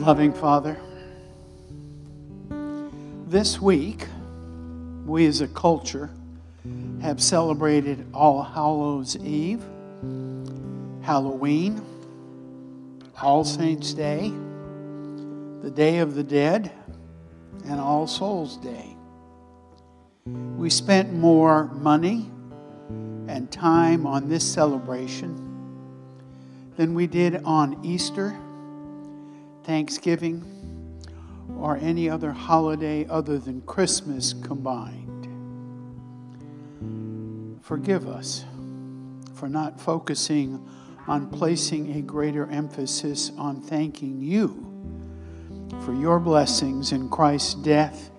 Loving Father, this week, we as a culture have celebrated All Hallows Eve, Halloween, All Saints' Day, the Day of the Dead, and All Souls' Day. We spent more money and time on this celebration than we did on Easter, Thanksgiving, or any other holiday other than Christmas combined. Forgive us for not focusing on placing a greater emphasis on thanking you for your blessings in Christ's death,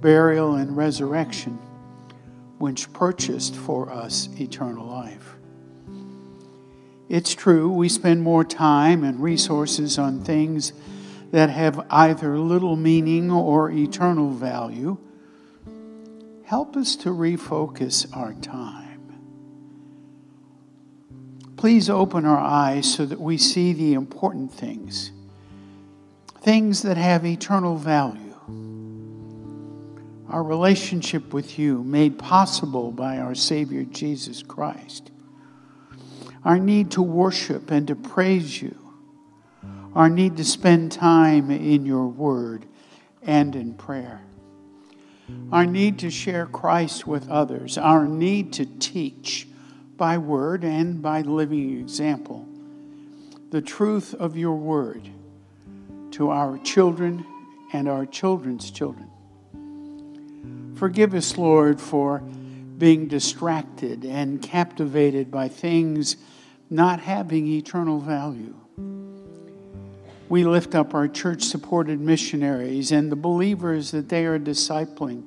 burial, and resurrection, which purchased for us eternal life. It's true, we spend more time and resources on things that have either little meaning or eternal value. Help us to refocus our time. Please open our eyes so that we see the important things, things that have eternal value. Our relationship with you, made possible by our Savior Jesus Christ our need to worship and to praise you, our need to spend time in your word and in prayer, our need to share Christ with others, our need to teach by word and by living example the truth of your word to our children and our children's children. Forgive us, Lord, for being distracted and captivated by things not having eternal value. We lift up our church supported missionaries and the believers that they are discipling,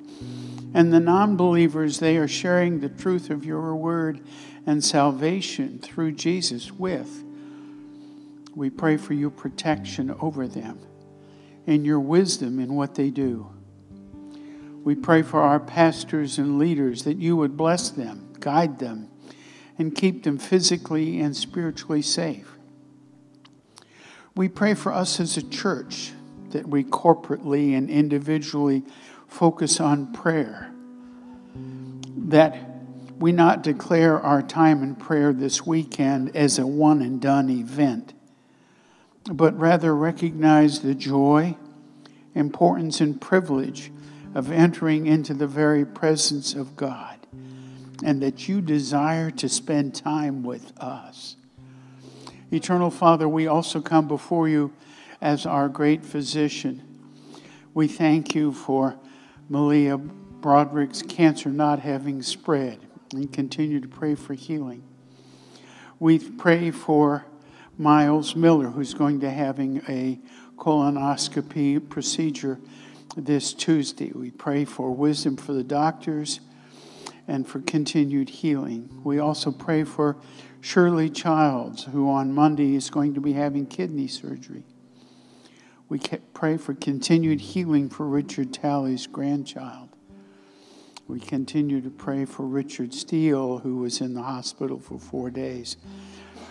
and the non believers they are sharing the truth of your word and salvation through Jesus with. We pray for your protection over them and your wisdom in what they do. We pray for our pastors and leaders that you would bless them, guide them, and keep them physically and spiritually safe. We pray for us as a church that we corporately and individually focus on prayer, that we not declare our time in prayer this weekend as a one and done event, but rather recognize the joy, importance, and privilege of entering into the very presence of God and that you desire to spend time with us. Eternal Father, we also come before you as our great physician. We thank you for Malia Broderick's cancer not having spread and continue to pray for healing. We pray for Miles Miller, who's going to having a colonoscopy procedure this Tuesday. We pray for wisdom for the doctors and for continued healing. We also pray for Shirley Childs, who on Monday is going to be having kidney surgery. We pray for continued healing for Richard Talley's grandchild. We continue to pray for Richard Steele, who was in the hospital for four days,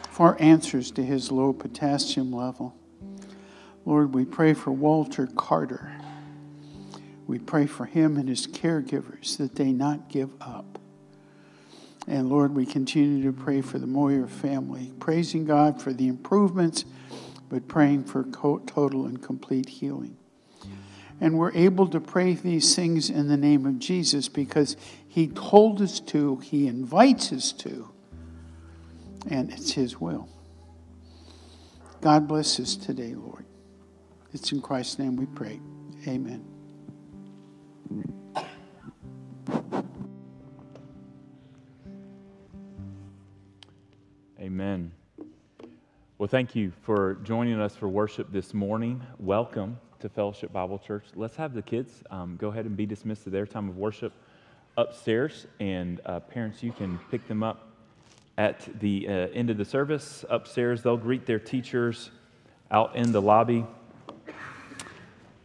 for answers to his low potassium level. Lord, we pray for Walter Carter we pray for him and his caregivers that they not give up. And Lord, we continue to pray for the Moyer family, praising God for the improvements, but praying for total and complete healing. And we're able to pray these things in the name of Jesus because he told us to, he invites us to, and it's his will. God bless us today, Lord. It's in Christ's name we pray. Amen. Amen. Well, thank you for joining us for worship this morning. Welcome to Fellowship Bible Church. Let's have the kids um, go ahead and be dismissed to their time of worship upstairs, and uh, parents, you can pick them up at the uh, end of the service upstairs. They'll greet their teachers out in the lobby.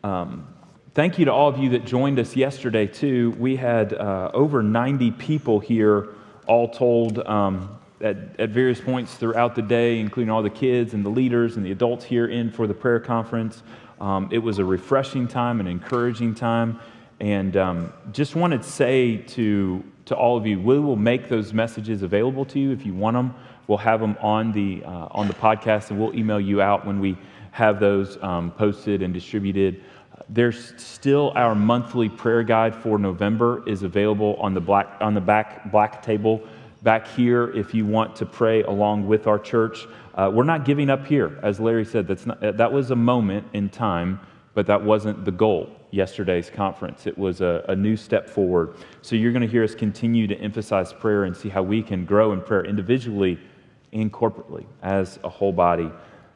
Um, Thank you to all of you that joined us yesterday, too. We had uh, over 90 people here, all told, um, at, at various points throughout the day, including all the kids and the leaders and the adults here in for the prayer conference. Um, it was a refreshing time, an encouraging time. And um, just wanted to say to, to all of you, we will make those messages available to you if you want them. We'll have them on the, uh, on the podcast and we'll email you out when we have those um, posted and distributed. There's still our monthly prayer guide for November is available on the black on the back black table back here if you want to pray along with our church. Uh, we're not giving up here, as Larry said. That's not, that was a moment in time, but that wasn't the goal. Yesterday's conference, it was a, a new step forward. So you're going to hear us continue to emphasize prayer and see how we can grow in prayer individually and corporately as a whole body.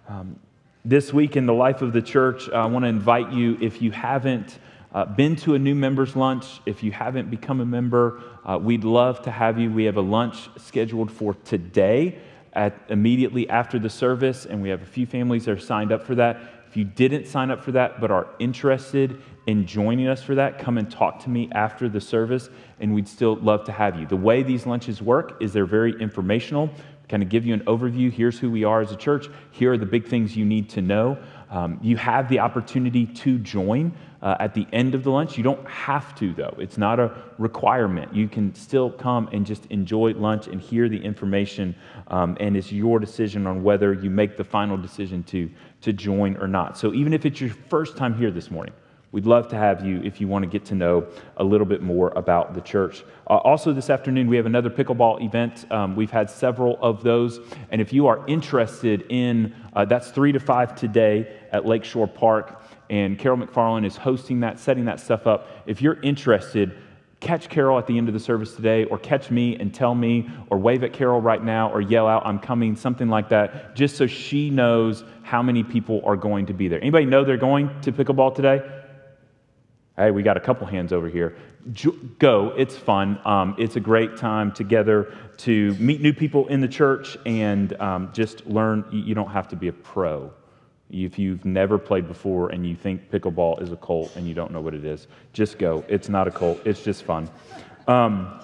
Um, this week in the life of the church, I want to invite you, if you haven't uh, been to a new members lunch, if you haven't become a member, uh, we'd love to have you. We have a lunch scheduled for today at immediately after the service, and we have a few families that are signed up for that. If you didn't sign up for that but are interested in joining us for that, come and talk to me after the service, and we'd still love to have you. The way these lunches work is they're very informational kind of give you an overview. Here's who we are as a church. Here are the big things you need to know. Um, you have the opportunity to join uh, at the end of the lunch. You don't have to, though. It's not a requirement. You can still come and just enjoy lunch and hear the information, um, and it's your decision on whether you make the final decision to, to join or not. So, even if it's your first time here this morning, We'd love to have you if you want to get to know a little bit more about the church. Uh, also, this afternoon, we have another pickleball event. Um, we've had several of those. And if you are interested in, uh, that's 3 to 5 today at Lakeshore Park. And Carol McFarland is hosting that, setting that stuff up. If you're interested, catch Carol at the end of the service today, or catch me and tell me, or wave at Carol right now, or yell out, I'm coming, something like that, just so she knows how many people are going to be there. Anybody know they're going to pickleball today? Hey, we got a couple hands over here. Go, it's fun. Um, it's a great time together to meet new people in the church and um, just learn. You don't have to be a pro. If you've never played before and you think pickleball is a cult and you don't know what it is, just go. It's not a cult, it's just fun. Um,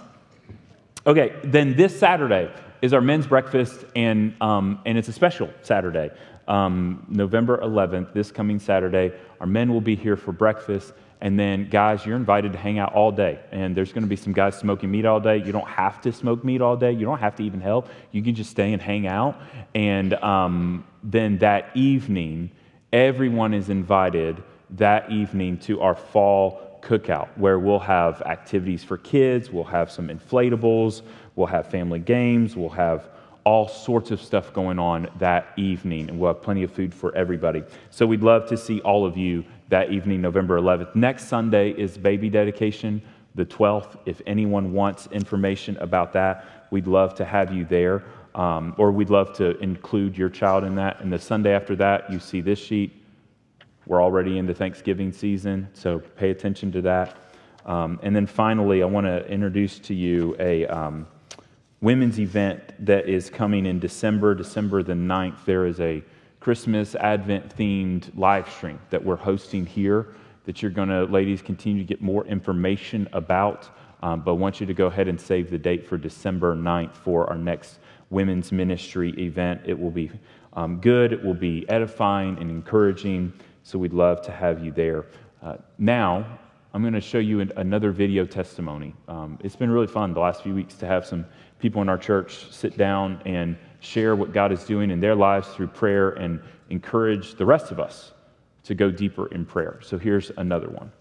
okay, then this Saturday is our men's breakfast, and, um, and it's a special Saturday. Um, November 11th, this coming Saturday, our men will be here for breakfast and then, guys, you're invited to hang out all day. And there's going to be some guys smoking meat all day. You don't have to smoke meat all day. You don't have to even help. You can just stay and hang out. And um, then that evening, everyone is invited that evening to our fall cookout where we'll have activities for kids, we'll have some inflatables, we'll have family games, we'll have all sorts of stuff going on that evening, and we'll have plenty of food for everybody. So we'd love to see all of you that evening, November 11th. Next Sunday is baby dedication, the 12th. If anyone wants information about that, we'd love to have you there, um, or we'd love to include your child in that. And the Sunday after that, you see this sheet. We're already into Thanksgiving season, so pay attention to that. Um, and then finally, I want to introduce to you a um, women's event that is coming in December, December the 9th. There is a Christmas Advent themed live stream that we're hosting here that you're going to, ladies, continue to get more information about. Um, but I want you to go ahead and save the date for December 9th for our next women's ministry event. It will be um, good, it will be edifying and encouraging. So we'd love to have you there. Uh, now, I'm going to show you an, another video testimony. Um, it's been really fun the last few weeks to have some people in our church sit down and share what God is doing in their lives through prayer and encourage the rest of us to go deeper in prayer. So here's another one.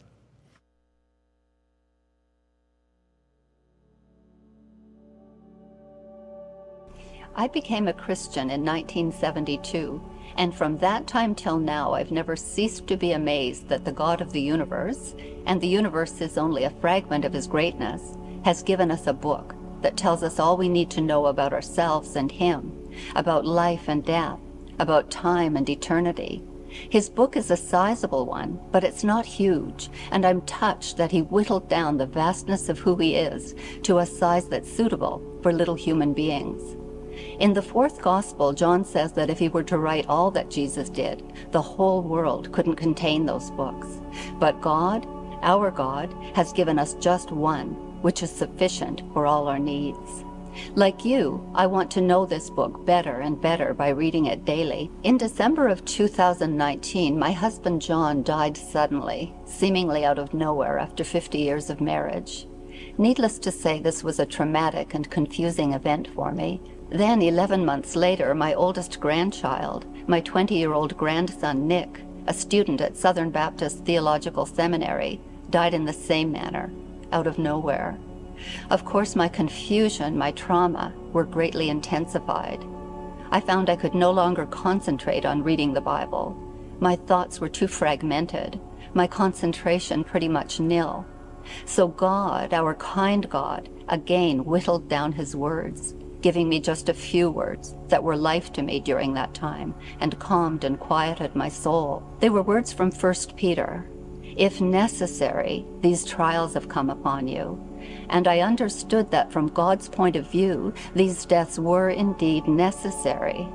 I became a Christian in 1972, and from that time till now, I've never ceased to be amazed that the God of the universe, and the universe is only a fragment of his greatness, has given us a book that tells us all we need to know about ourselves and Him, about life and death, about time and eternity. His book is a sizable one, but it's not huge, and I'm touched that he whittled down the vastness of who he is to a size that's suitable for little human beings. In the fourth gospel, John says that if he were to write all that Jesus did, the whole world couldn't contain those books. But God, our God, has given us just one, which is sufficient for all our needs. Like you, I want to know this book better and better by reading it daily. In December of 2019, my husband John died suddenly, seemingly out of nowhere after 50 years of marriage. Needless to say, this was a traumatic and confusing event for me. Then, 11 months later, my oldest grandchild, my 20 year old grandson Nick, a student at Southern Baptist Theological Seminary, died in the same manner, out of nowhere. Of course, my confusion, my trauma were greatly intensified. I found I could no longer concentrate on reading the Bible. My thoughts were too fragmented, my concentration pretty much nil. So God, our kind God, again whittled down his words, giving me just a few words that were life to me during that time and calmed and quieted my soul. They were words from 1 Peter. If necessary, these trials have come upon you and I understood that from God's point of view, these deaths were indeed necessary.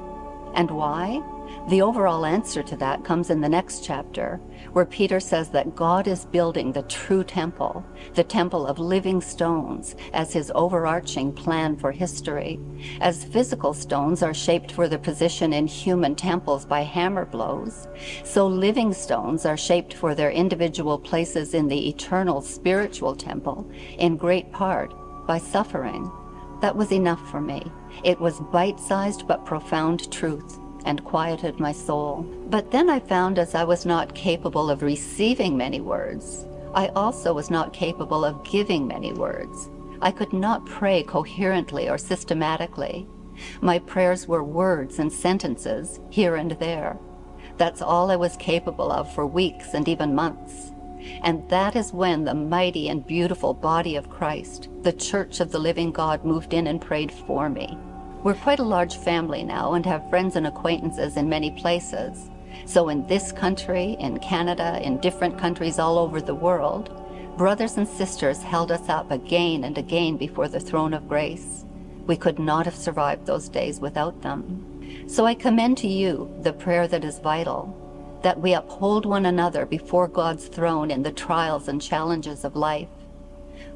And why? The overall answer to that comes in the next chapter, where Peter says that God is building the true temple, the temple of living stones, as his overarching plan for history. As physical stones are shaped for their position in human temples by hammer blows, so living stones are shaped for their individual places in the eternal spiritual temple, in great part by suffering. That was enough for me. It was bite sized but profound truth and quieted my soul. But then I found as I was not capable of receiving many words, I also was not capable of giving many words. I could not pray coherently or systematically. My prayers were words and sentences here and there. That's all I was capable of for weeks and even months. And that is when the mighty and beautiful body of Christ, the church of the living God, moved in and prayed for me. We're quite a large family now and have friends and acquaintances in many places. So, in this country, in Canada, in different countries all over the world, brothers and sisters held us up again and again before the throne of grace. We could not have survived those days without them. So, I commend to you the prayer that is vital that we uphold one another before God's throne in the trials and challenges of life.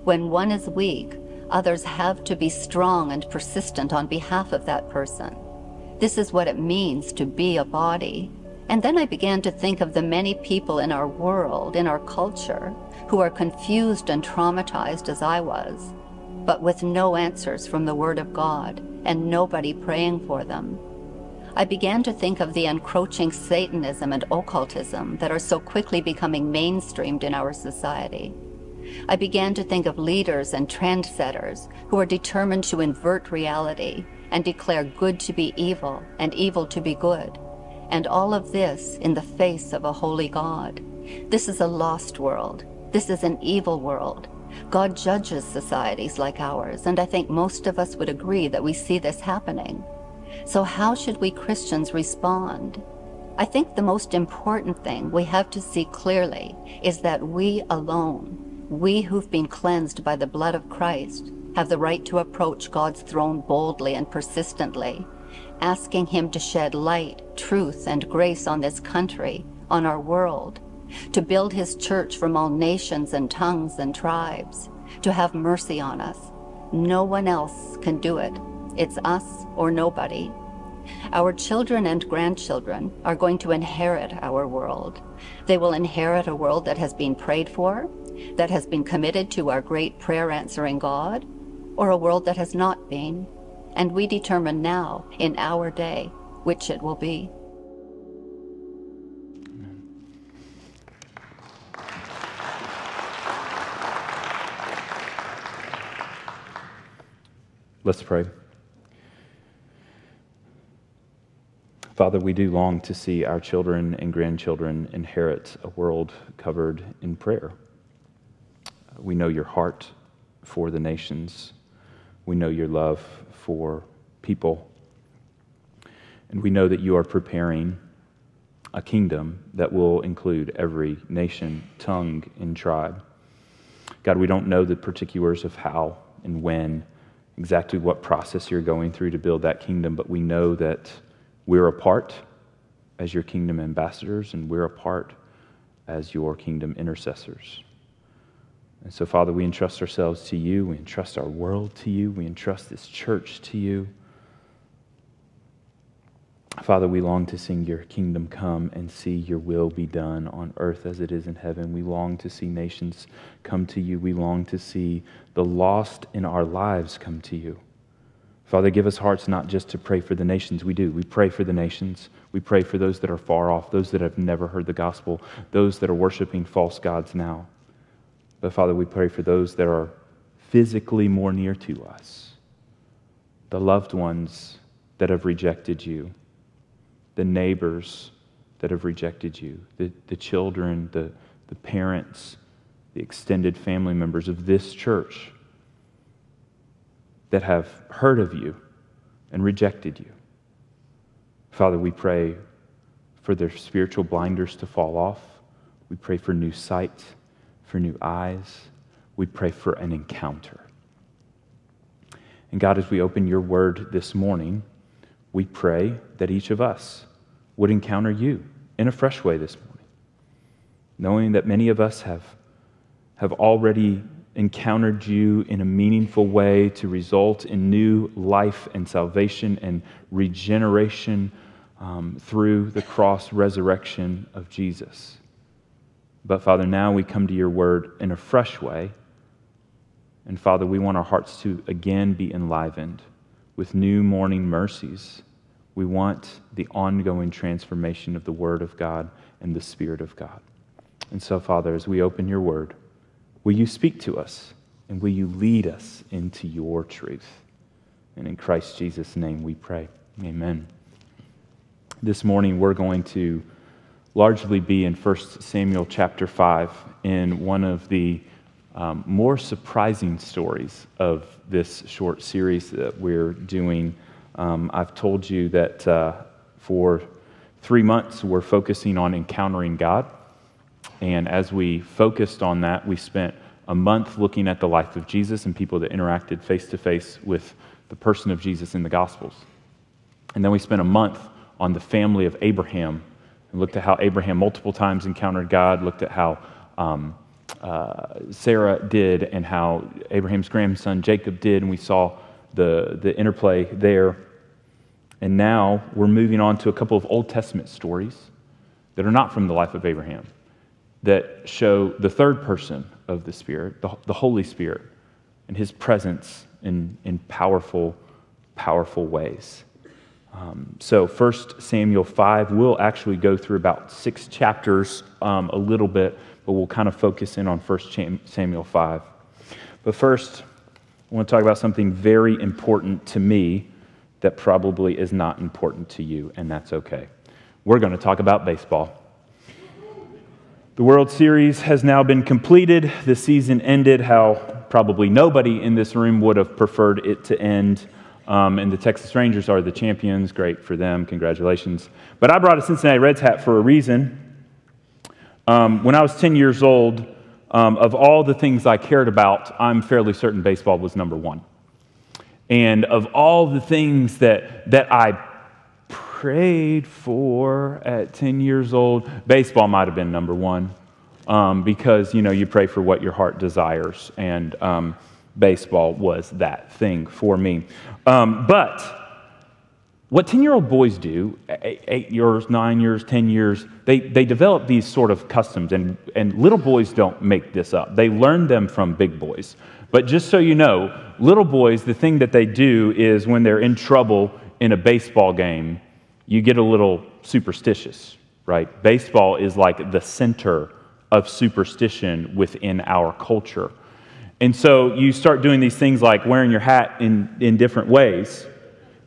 When one is weak, Others have to be strong and persistent on behalf of that person. This is what it means to be a body. And then I began to think of the many people in our world, in our culture, who are confused and traumatized as I was, but with no answers from the Word of God and nobody praying for them. I began to think of the encroaching Satanism and occultism that are so quickly becoming mainstreamed in our society. I began to think of leaders and trendsetters who are determined to invert reality and declare good to be evil and evil to be good. And all of this in the face of a holy God. This is a lost world. This is an evil world. God judges societies like ours, and I think most of us would agree that we see this happening. So, how should we Christians respond? I think the most important thing we have to see clearly is that we alone, we who've been cleansed by the blood of Christ have the right to approach God's throne boldly and persistently, asking Him to shed light, truth, and grace on this country, on our world, to build His church from all nations and tongues and tribes, to have mercy on us. No one else can do it. It's us or nobody. Our children and grandchildren are going to inherit our world. They will inherit a world that has been prayed for, that has been committed to our great prayer answering God, or a world that has not been, and we determine now, in our day, which it will be. Let's pray. Father, we do long to see our children and grandchildren inherit a world covered in prayer. We know your heart for the nations. We know your love for people. And we know that you are preparing a kingdom that will include every nation, tongue, and tribe. God, we don't know the particulars of how and when, exactly what process you're going through to build that kingdom, but we know that we're a part as your kingdom ambassadors and we're a part as your kingdom intercessors. And so, Father, we entrust ourselves to you. We entrust our world to you. We entrust this church to you. Father, we long to sing your kingdom come and see your will be done on earth as it is in heaven. We long to see nations come to you. We long to see the lost in our lives come to you. Father, give us hearts not just to pray for the nations. We do. We pray for the nations. We pray for those that are far off, those that have never heard the gospel, those that are worshiping false gods now. But Father, we pray for those that are physically more near to us, the loved ones that have rejected you the neighbors that have rejected you, the, the children, the, the parents, the extended family members of this church that have heard of you and rejected you. Father, we pray for their spiritual blinders to fall off. We pray for new sight, for new eyes. We pray for an encounter. And God, as we open your word this morning, we pray that each of us would encounter you in a fresh way this morning, knowing that many of us have, have already encountered you in a meaningful way to result in new life and salvation and regeneration um, through the cross resurrection of Jesus. But Father, now we come to your word in a fresh way. And Father, we want our hearts to again be enlivened with new morning mercies we want the ongoing transformation of the Word of God and the Spirit of God. And so, Father, as we open your Word, will you speak to us and will you lead us into your truth? And in Christ Jesus' name we pray. Amen. This morning we're going to largely be in 1 Samuel chapter 5 in one of the um, more surprising stories of this short series that we're doing um, I've told you that uh, for three months we're focusing on encountering God. And as we focused on that, we spent a month looking at the life of Jesus and people that interacted face to face with the person of Jesus in the Gospels. And then we spent a month on the family of Abraham and looked at how Abraham multiple times encountered God, looked at how um, uh, Sarah did, and how Abraham's grandson Jacob did, and we saw the, the interplay there. And now we're moving on to a couple of Old Testament stories that are not from the life of Abraham, that show the third person of the Spirit, the, the Holy Spirit, and his presence in, in powerful, powerful ways. Um, so, 1 Samuel 5, we'll actually go through about six chapters um, a little bit, but we'll kind of focus in on 1 Samuel 5. But first, I want to talk about something very important to me that probably is not important to you, and that's okay. We're going to talk about baseball. The World Series has now been completed. The season ended how probably nobody in this room would have preferred it to end. Um, and the Texas Rangers are the champions. Great for them. Congratulations. But I brought a Cincinnati Reds hat for a reason. Um, when I was 10 years old, um, of all the things I cared about, I'm fairly certain baseball was number one. And of all the things that, that I prayed for at 10 years old, baseball might have been number one um, because, you know, you pray for what your heart desires. And um, baseball was that thing for me. Um, but what 10 year old boys do, eight years, nine years, 10 years, they, they develop these sort of customs, and, and little boys don't make this up. They learn them from big boys. But just so you know, little boys, the thing that they do is when they're in trouble in a baseball game, you get a little superstitious, right? Baseball is like the center of superstition within our culture. And so you start doing these things like wearing your hat in, in different ways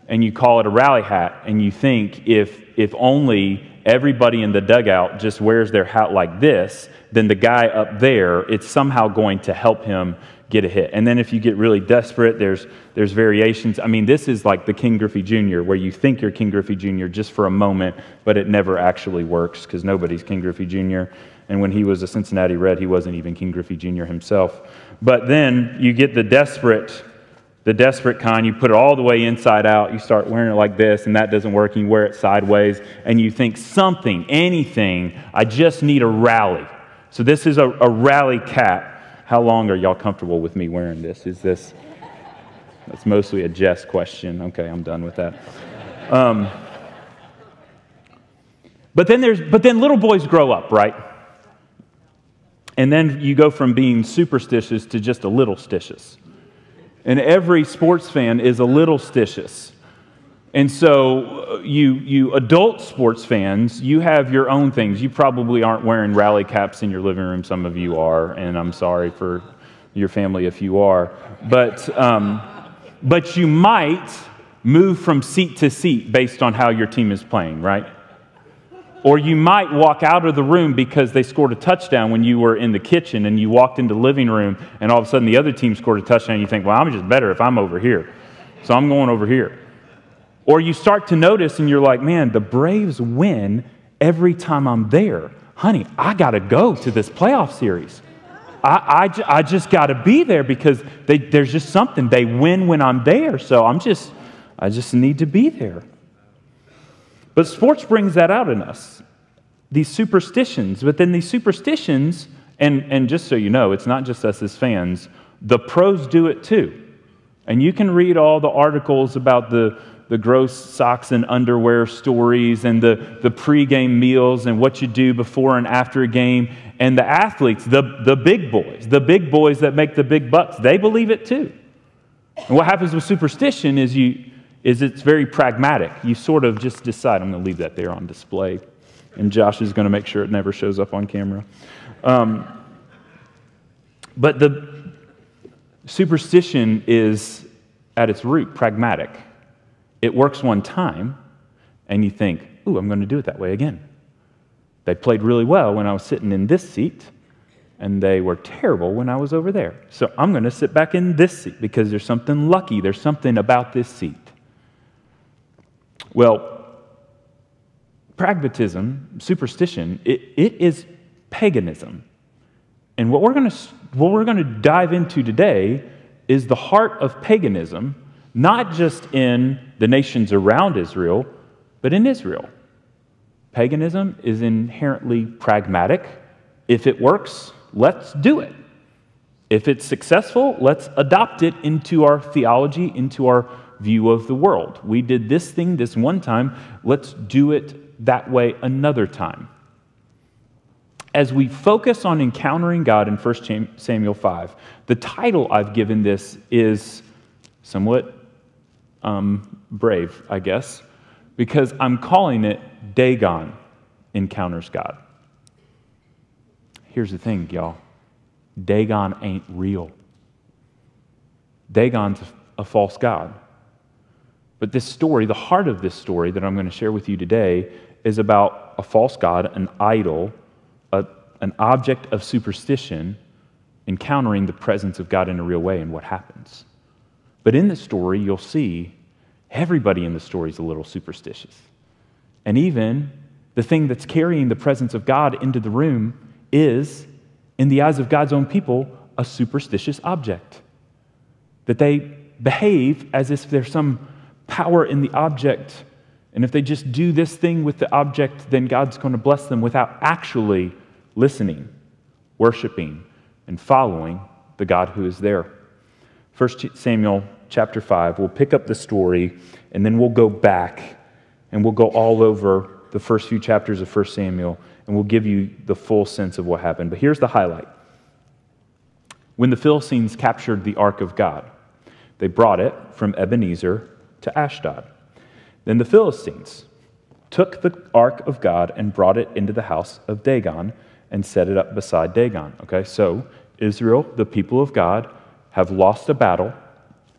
and you call it a rally hat, and you think if, if only everybody in the dugout just wears their hat like this, then the guy up there, it's somehow going to help him get a hit. And then if you get really desperate, there's, there's variations. I mean, this is like the Ken Griffey Jr., where you think you're Ken Griffey Jr. just for a moment, but it never actually works because nobody's Ken Griffey Jr. And when he was a Cincinnati Red, he wasn't even Ken Griffey Jr. himself. But then you get the desperate the desperate kind, you put it all the way inside out, you start wearing it like this, and that doesn't work, you wear it sideways, and you think something, anything, I just need a rally. So this is a, a rally cap. How long are y'all comfortable with me wearing this? Is this, that's mostly a jest question. Okay, I'm done with that. Um, but then there's, but then little boys grow up, right? And then you go from being superstitious to just a little stitious. And every sports fan is a little stitious. And so, uh, you, you adult sports fans, you have your own things. You probably aren't wearing rally caps in your living room. Some of you are, and I'm sorry for your family if you are. But, um, but you might move from seat to seat based on how your team is playing, right? Or you might walk out of the room because they scored a touchdown when you were in the kitchen and you walked into the living room and all of a sudden the other team scored a touchdown and you think, well, I'm just better if I'm over here. So I'm going over here. Or you start to notice and you're like, man, the Braves win every time I'm there. Honey, I got to go to this playoff series. I, I, I just got to be there because they, there's just something. They win when I'm there. So I'm just, I just need to be there. But sports brings that out in us, these superstitions. But then these superstitions, and, and just so you know, it's not just us as fans, the pros do it too. And you can read all the articles about the, the gross socks and underwear stories and the, the pregame meals and what you do before and after a game. And the athletes, the, the big boys, the big boys that make the big bucks, they believe it too. And what happens with superstition is you, is it's very pragmatic. You sort of just decide, I'm going to leave that there on display. And Josh is going to make sure it never shows up on camera. Um, but the superstition is, at its root, pragmatic. It works one time, and you think, ooh, I'm going to do it that way again. They played really well when I was sitting in this seat, and they were terrible when I was over there. So I'm going to sit back in this seat because there's something lucky. There's something about this seat. Well, pragmatism, superstition, it, it is paganism. And what we're going to what we're going to dive into today is the heart of paganism, not just in the nations around Israel, but in Israel. Paganism is inherently pragmatic. If it works, let's do it. If it's successful, let's adopt it into our theology, into our view of the world. We did this thing this one time, let's do it that way another time. As we focus on encountering God in 1 Samuel 5, the title I've given this is somewhat um, brave, I guess, because I'm calling it Dagon Encounters God. Here's the thing, y'all Dagon ain't real. Dagon's a false God. But this story, the heart of this story that I'm going to share with you today, is about a false god, an idol, a, an object of superstition encountering the presence of God in a real way and what happens. But in the story, you'll see everybody in the story is a little superstitious. And even the thing that's carrying the presence of God into the room is, in the eyes of God's own people, a superstitious object. That they behave as if there's some power in the object. And if they just do this thing with the object, then God's going to bless them without actually listening, worshiping, and following the God who is there. 1 Samuel chapter 5, we'll pick up the story and then we'll go back and we'll go all over the first few chapters of 1 Samuel and we'll give you the full sense of what happened. But here's the highlight. When the Philistines captured the ark of God, they brought it from Ebenezer to Ashdod. Then the Philistines took the ark of God and brought it into the house of Dagon and set it up beside Dagon. Okay, so Israel, the people of God, have lost a battle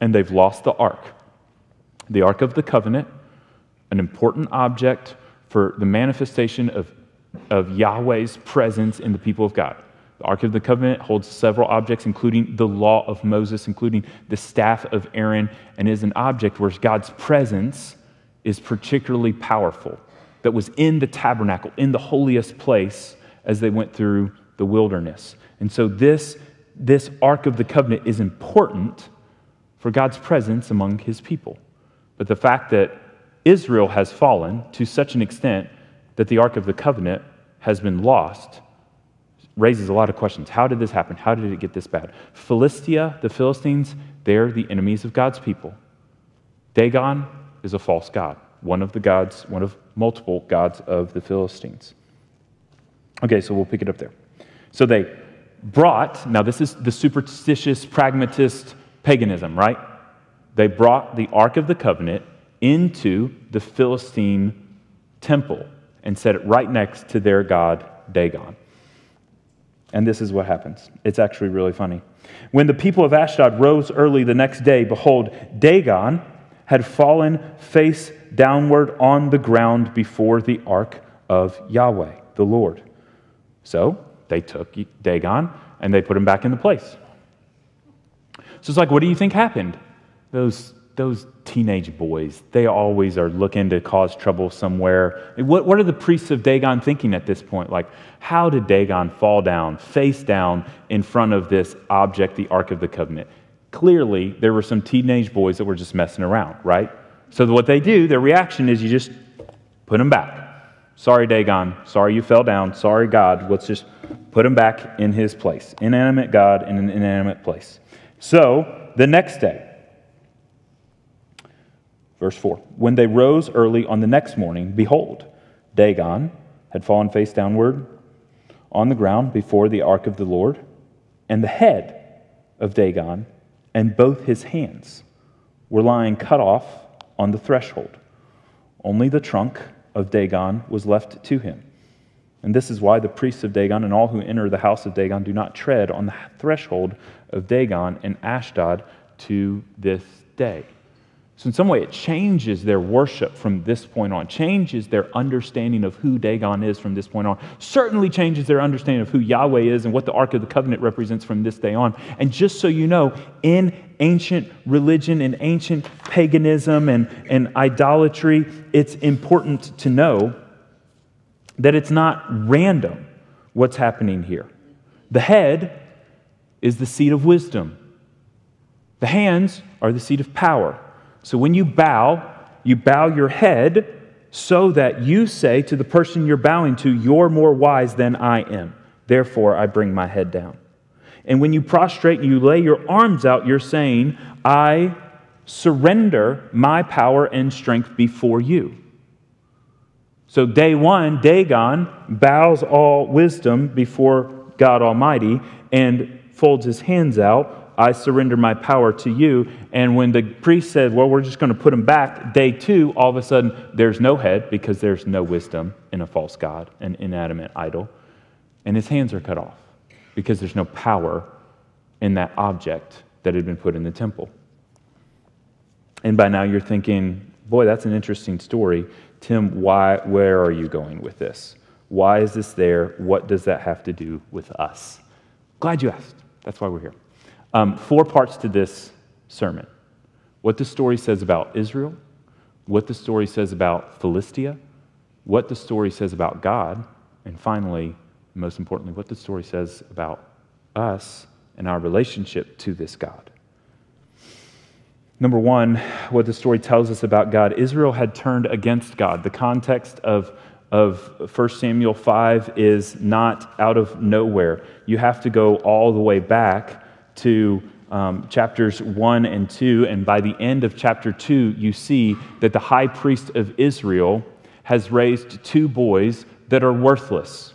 and they've lost the ark. The ark of the covenant, an important object for the manifestation of, of Yahweh's presence in the people of God. The Ark of the Covenant holds several objects, including the law of Moses, including the staff of Aaron, and is an object where God's presence is particularly powerful, that was in the tabernacle, in the holiest place as they went through the wilderness. And so, this, this Ark of the Covenant is important for God's presence among his people. But the fact that Israel has fallen to such an extent that the Ark of the Covenant has been lost raises a lot of questions. How did this happen? How did it get this bad? Philistia, the Philistines, they're the enemies of God's people. Dagon is a false god, one of the gods, one of multiple gods of the Philistines. Okay, so we'll pick it up there. So they brought, now this is the superstitious, pragmatist paganism, right? They brought the Ark of the Covenant into the Philistine temple and set it right next to their god, Dagon. And this is what happens. It's actually really funny. When the people of Ashdod rose early the next day, behold, Dagon had fallen face downward on the ground before the ark of Yahweh, the Lord. So they took Dagon and they put him back into place. So it's like, what do you think happened? Those, those teenage boys, they always are looking to cause trouble somewhere. What, what are the priests of Dagon thinking at this point? Like, how did Dagon fall down, face down, in front of this object, the Ark of the Covenant? Clearly, there were some teenage boys that were just messing around, right? So, what they do, their reaction is you just put them back. Sorry, Dagon. Sorry you fell down. Sorry, God. Let's just put him back in his place. Inanimate God in an inanimate place. So, the next day, verse 4 When they rose early on the next morning, behold, Dagon had fallen face downward on the ground before the ark of the Lord, and the head of Dagon and both his hands were lying cut off on the threshold. Only the trunk of Dagon was left to him. And this is why the priests of Dagon and all who enter the house of Dagon do not tread on the threshold of Dagon and Ashdod to this day. So, in some way, it changes their worship from this point on, changes their understanding of who Dagon is from this point on, certainly changes their understanding of who Yahweh is and what the Ark of the Covenant represents from this day on. And just so you know, in ancient religion and ancient paganism and, and idolatry, it's important to know that it's not random what's happening here. The head is the seat of wisdom, the hands are the seat of power. So when you bow, you bow your head so that you say to the person you're bowing to, You're more wise than I am. Therefore, I bring my head down. And when you prostrate and you lay your arms out, you're saying, I surrender my power and strength before you. So, day one, Dagon bows all wisdom before God Almighty and folds his hands out I surrender my power to you. And when the priest said, Well, we're just going to put him back, day two, all of a sudden, there's no head because there's no wisdom in a false God, an inanimate idol. And his hands are cut off because there's no power in that object that had been put in the temple. And by now you're thinking, Boy, that's an interesting story. Tim, why, where are you going with this? Why is this there? What does that have to do with us? Glad you asked. That's why we're here. Um, four parts to this sermon what the story says about Israel, what the story says about Philistia, what the story says about God, and finally, most importantly, what the story says about us and our relationship to this God. Number one, what the story tells us about God Israel had turned against God. The context of, of 1 Samuel 5 is not out of nowhere. You have to go all the way back to um, chapters 1 and 2, and by the end of chapter 2, you see that the high priest of Israel has raised two boys that are worthless.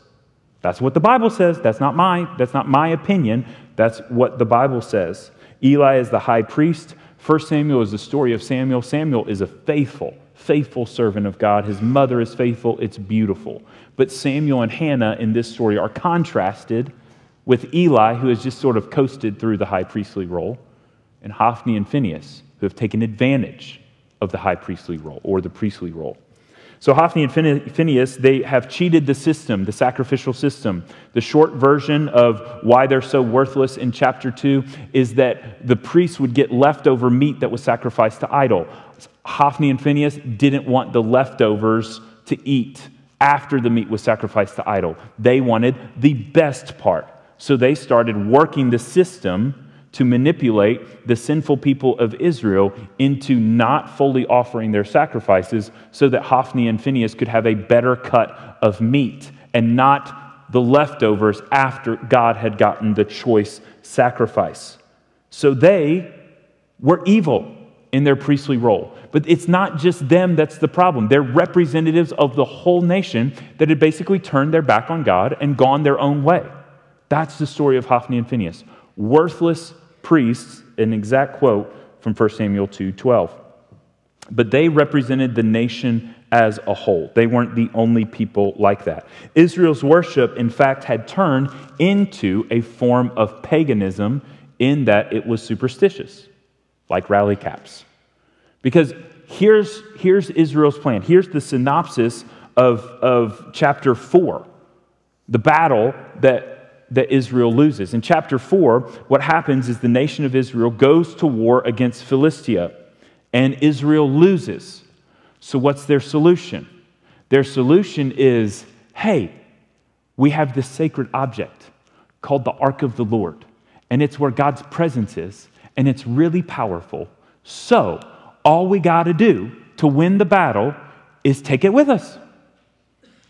That's what the Bible says. That's not my, that's not my opinion. That's what the Bible says. Eli is the high priest. First Samuel is the story of Samuel. Samuel is a faithful, faithful servant of God. His mother is faithful. It's beautiful. But Samuel and Hannah in this story are contrasted with Eli, who has just sort of coasted through the high priestly role, and Hophni and Phinehas, who have taken advantage of the high priestly role or the priestly role. So, Hophni and Phinehas, they have cheated the system, the sacrificial system. The short version of why they're so worthless in chapter 2 is that the priests would get leftover meat that was sacrificed to idol. Hophni and Phinehas didn't want the leftovers to eat after the meat was sacrificed to idol. They wanted the best part. So they started working the system to manipulate the sinful people of Israel into not fully offering their sacrifices so that Hophni and Phinehas could have a better cut of meat and not the leftovers after God had gotten the choice sacrifice. So they were evil in their priestly role. But it's not just them that's the problem. They're representatives of the whole nation that had basically turned their back on God and gone their own way. That's the story of Hophni and Phinehas. Worthless priests, an exact quote from 1 Samuel 2:12. But they represented the nation as a whole. They weren't the only people like that. Israel's worship, in fact, had turned into a form of paganism in that it was superstitious, like rally caps. Because here's, here's Israel's plan. Here's the synopsis of, of chapter 4, the battle that, that Israel loses. In chapter 4, what happens is the nation of Israel goes to war against Philistia, and Israel loses. So, what's their solution? Their solution is hey, we have this sacred object called the Ark of the Lord, and it's where God's presence is, and it's really powerful. So, all we got to do to win the battle is take it with us.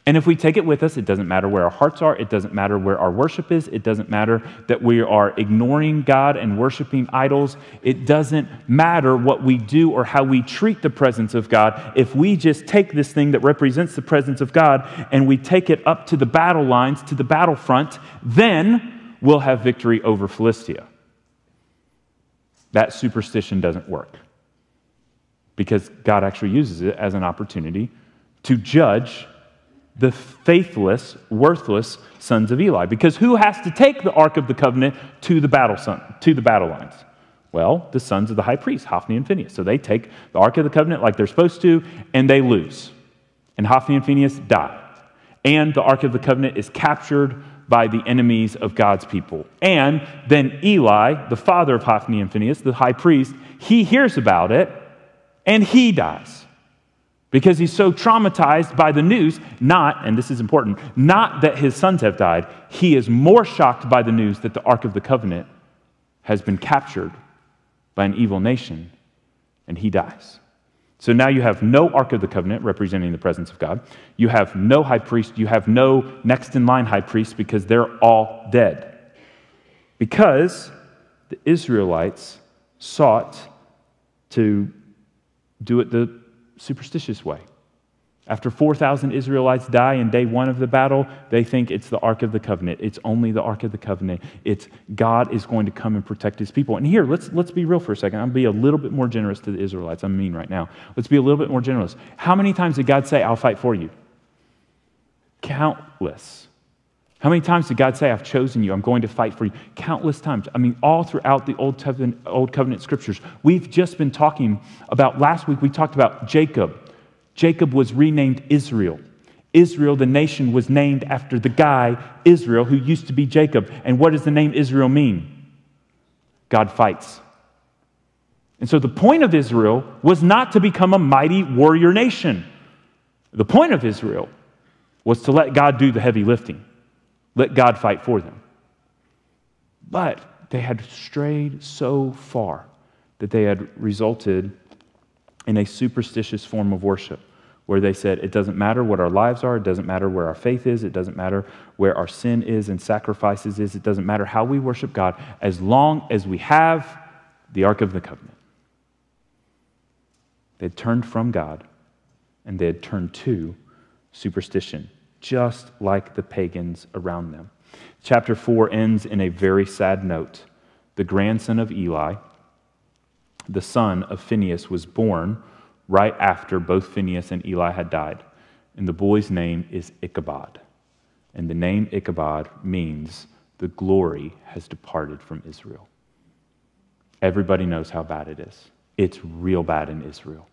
And if we take it with us, it doesn't matter where our hearts are, it doesn't matter where our worship is, it doesn't matter that we are ignoring God and worshiping idols. It doesn't matter what we do or how we treat the presence of God. If we just take this thing that represents the presence of God and we take it up to the battle lines, to the battlefront, then we'll have victory over Philistia. That superstition doesn't work because God actually uses it as an opportunity to judge the faithless, worthless sons of Eli. Because who has to take the Ark of the Covenant to the battle, son, to the battle lines? Well, the sons of the high priest, Hophni and Phinehas. So they take the Ark of the Covenant like they're supposed to, and they lose. And Hophni and Phinehas die. And the Ark of the Covenant is captured by the enemies of God's people. And then Eli, the father of Hophni and Phinehas, the high priest, he hears about it and he dies because he's so traumatized by the news, not, and this is important, not that his sons have died, he is more shocked by the news that the Ark of the Covenant has been captured by an evil nation, and he dies. So now you have no Ark of the Covenant representing the presence of God. You have no high priest. You have no next in line high priest because they're all dead. Because the Israelites sought to do it the superstitious way. After 4,000 Israelites die in day one of the battle, they think it's the Ark of the Covenant. It's only the Ark of the Covenant. It's God is going to come and protect his people. And here, let's, let's be real for a second. I'm be a little bit more generous to the Israelites. I'm mean right now. Let's be a little bit more generous. How many times did God say, I'll fight for you? Countless. How many times did God say, I've chosen you, I'm going to fight for you? Countless times. I mean, all throughout the Old Covenant, Old Covenant scriptures. We've just been talking about, last week we talked about Jacob. Jacob was renamed Israel. Israel, the nation, was named after the guy, Israel, who used to be Jacob. And what does the name Israel mean? God fights. And so the point of Israel was not to become a mighty warrior nation. The point of Israel was to let God do the heavy lifting. Let God fight for them. But they had strayed so far that they had resulted in a superstitious form of worship where they said, It doesn't matter what our lives are, it doesn't matter where our faith is, it doesn't matter where our sin is and sacrifices is, it doesn't matter how we worship God, as long as we have the Ark of the Covenant. They had turned from God and they had turned to superstition just like the pagans around them. Chapter 4 ends in a very sad note. The grandson of Eli, the son of Phinehas, was born right after both Phinehas and Eli had died. And the boy's name is Ichabod. And the name Ichabod means the glory has departed from Israel. Everybody knows how bad it is. It's real bad in Israel.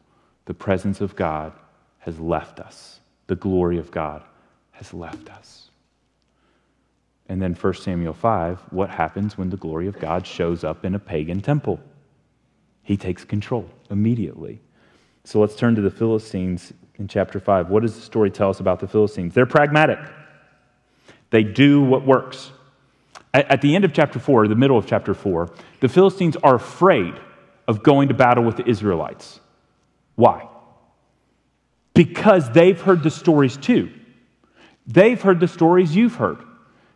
The presence of God has left us, the glory of God has left us. And then 1 Samuel 5, what happens when the glory of God shows up in a pagan temple? He takes control immediately. So let's turn to the Philistines in chapter 5. What does the story tell us about the Philistines? They're pragmatic, they do what works. At, the end of chapter 4, the middle of chapter 4, the Philistines are afraid of going to battle with the Israelites. Why? Because they've heard the stories too. They've heard the stories you've heard.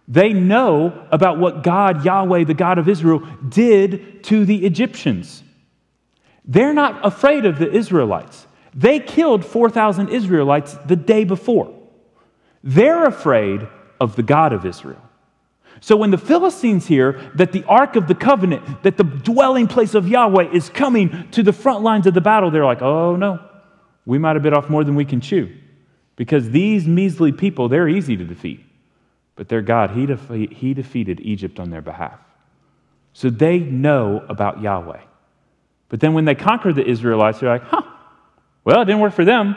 They know about what God, Yahweh, the God of Israel, did to the Egyptians. They're not afraid of the Israelites. They killed 4,000 Israelites the day before. They're afraid of the God of Israel. So when the Philistines hear that the Ark of the Covenant, that the dwelling place of Yahweh is coming to the front lines of the battle, they're like, oh no, we might have bit off more than we can chew. Because these measly people, they're easy to defeat. But their God, he, defe- he defeated Egypt on their behalf. So they know about Yahweh. But then when they conquer the Israelites, they're like, huh, well, it didn't work for them,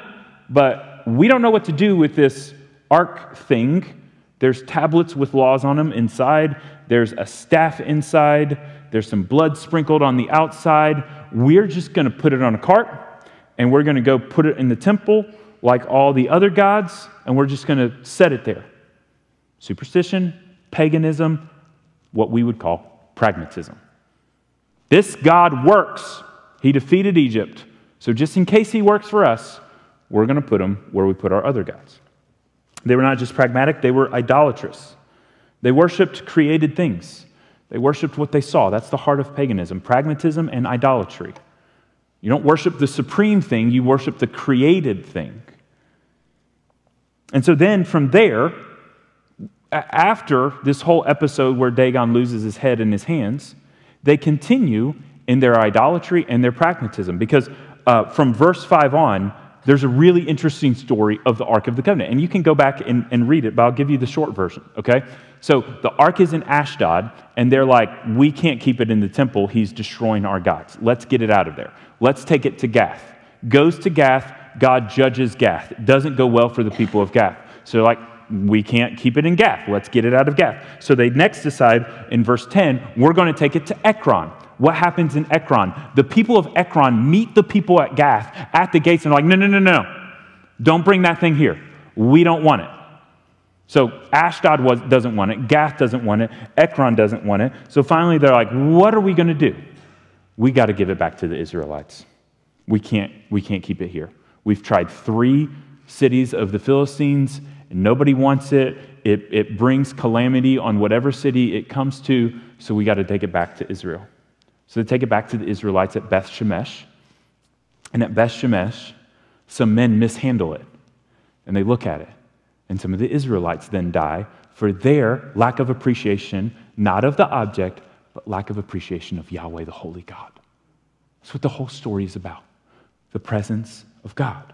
but we don't know what to do with this ark thing there's tablets with laws on them inside. There's a staff inside. There's some blood sprinkled on the outside. We're just going to put it on a cart and we're going to go put it in the temple like all the other gods and we're just going to set it there. Superstition, paganism, what we would call pragmatism. This God works. He defeated Egypt. So, just in case he works for us, we're going to put him where we put our other gods. They were not just pragmatic, they were idolatrous. They worshiped created things. They worshiped what they saw. That's the heart of paganism pragmatism and idolatry. You don't worship the supreme thing, you worship the created thing. And so then from there, after this whole episode where Dagon loses his head in his hands, they continue in their idolatry and their pragmatism. Because uh, from verse 5 on, there's a really interesting story of the Ark of the Covenant. And you can go back and, and read it, but I'll give you the short version, okay? So the Ark is in Ashdod, and they're like, we can't keep it in the temple. He's destroying our gods. Let's get it out of there. Let's take it to Gath. Goes to Gath, God judges Gath. It doesn't go well for the people of Gath. So they're like, we can't keep it in Gath. Let's get it out of Gath. So they next decide in verse 10, we're going to take it to Ekron what happens in Ekron? The people of Ekron meet the people at Gath at the gates and are like, no, no, no, no. Don't bring that thing here. We don't want it. So Ashdod was, doesn't want it. Gath doesn't want it. Ekron doesn't want it. So finally, they're like, what are we going to do? We got to give it back to the Israelites. We can't, we can't keep it here. We've tried three cities of the Philistines, and nobody wants it. It, it brings calamity on whatever city it comes to, so we got to take it back to Israel. So they take it back to the Israelites at Beth Shemesh. And at Beth Shemesh, some men mishandle it. And they look at it. And some of the Israelites then die for their lack of appreciation, not of the object, but lack of appreciation of Yahweh, the Holy God. That's what the whole story is about the presence of God.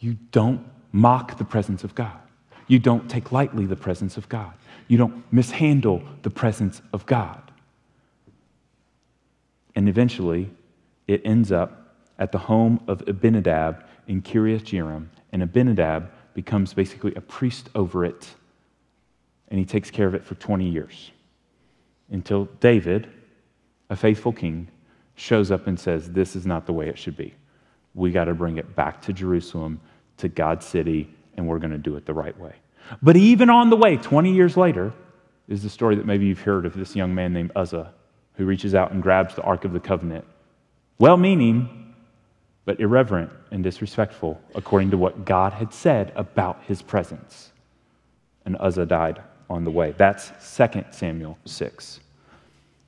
You don't mock the presence of God. You don't take lightly the presence of God. You don't mishandle the presence of God. And eventually, it ends up at the home of Abinadab in Kiriath Jearim. And Abinadab becomes basically a priest over it. And he takes care of it for 20 years until David, a faithful king, shows up and says, This is not the way it should be. We got to bring it back to Jerusalem, to God's city, and we're going to do it the right way. But even on the way, 20 years later, is the story that maybe you've heard of this young man named Uzzah who reaches out and grabs the Ark of the Covenant. Well meaning, but irreverent and disrespectful, according to what God had said about his presence. And Uzzah died on the way. That's 2 Samuel 6.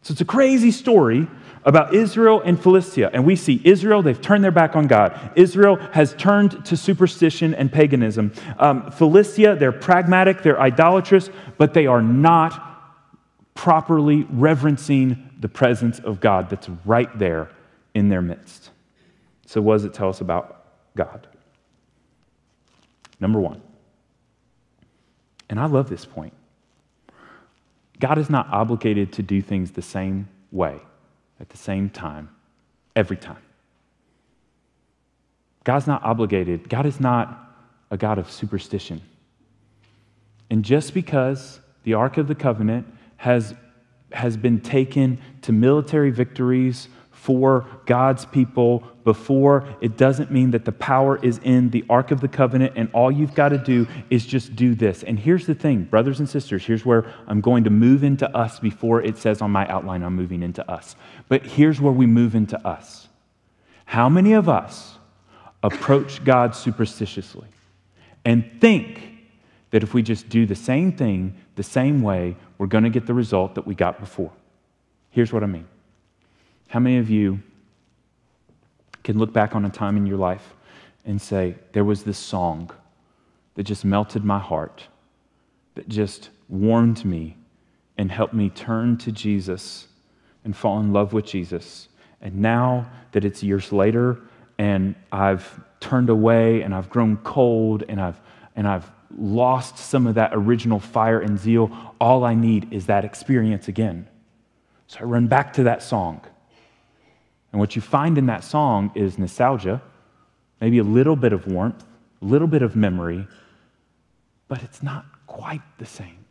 So it's a crazy story about Israel and Philistia. And we see Israel, they've turned their back on God. Israel has turned to superstition and paganism. Um, Philistia, they're pragmatic, they're idolatrous, but they are not properly reverencing the presence of God that's right there in their midst. So, what does it tell us about God? Number one, and I love this point God is not obligated to do things the same way, at the same time, every time. God's not obligated. God is not a God of superstition. And just because the Ark of the Covenant has has been taken to military victories for God's people before, it doesn't mean that the power is in the Ark of the Covenant and all you've got to do is just do this. And here's the thing, brothers and sisters, here's where I'm going to move into us before it says on my outline I'm moving into us. But here's where we move into us. How many of us approach God superstitiously and think that if we just do the same thing the same way, we're going to get the result that we got before. Here's what I mean. How many of you can look back on a time in your life and say, There was this song that just melted my heart, that just warmed me and helped me turn to Jesus and fall in love with Jesus? And now that it's years later and I've turned away and I've grown cold and I've, and I've lost some of that original fire and zeal, all I need is that experience again. So I run back to that song. And what you find in that song is nostalgia, maybe a little bit of warmth, a little bit of memory, but it's not quite the same.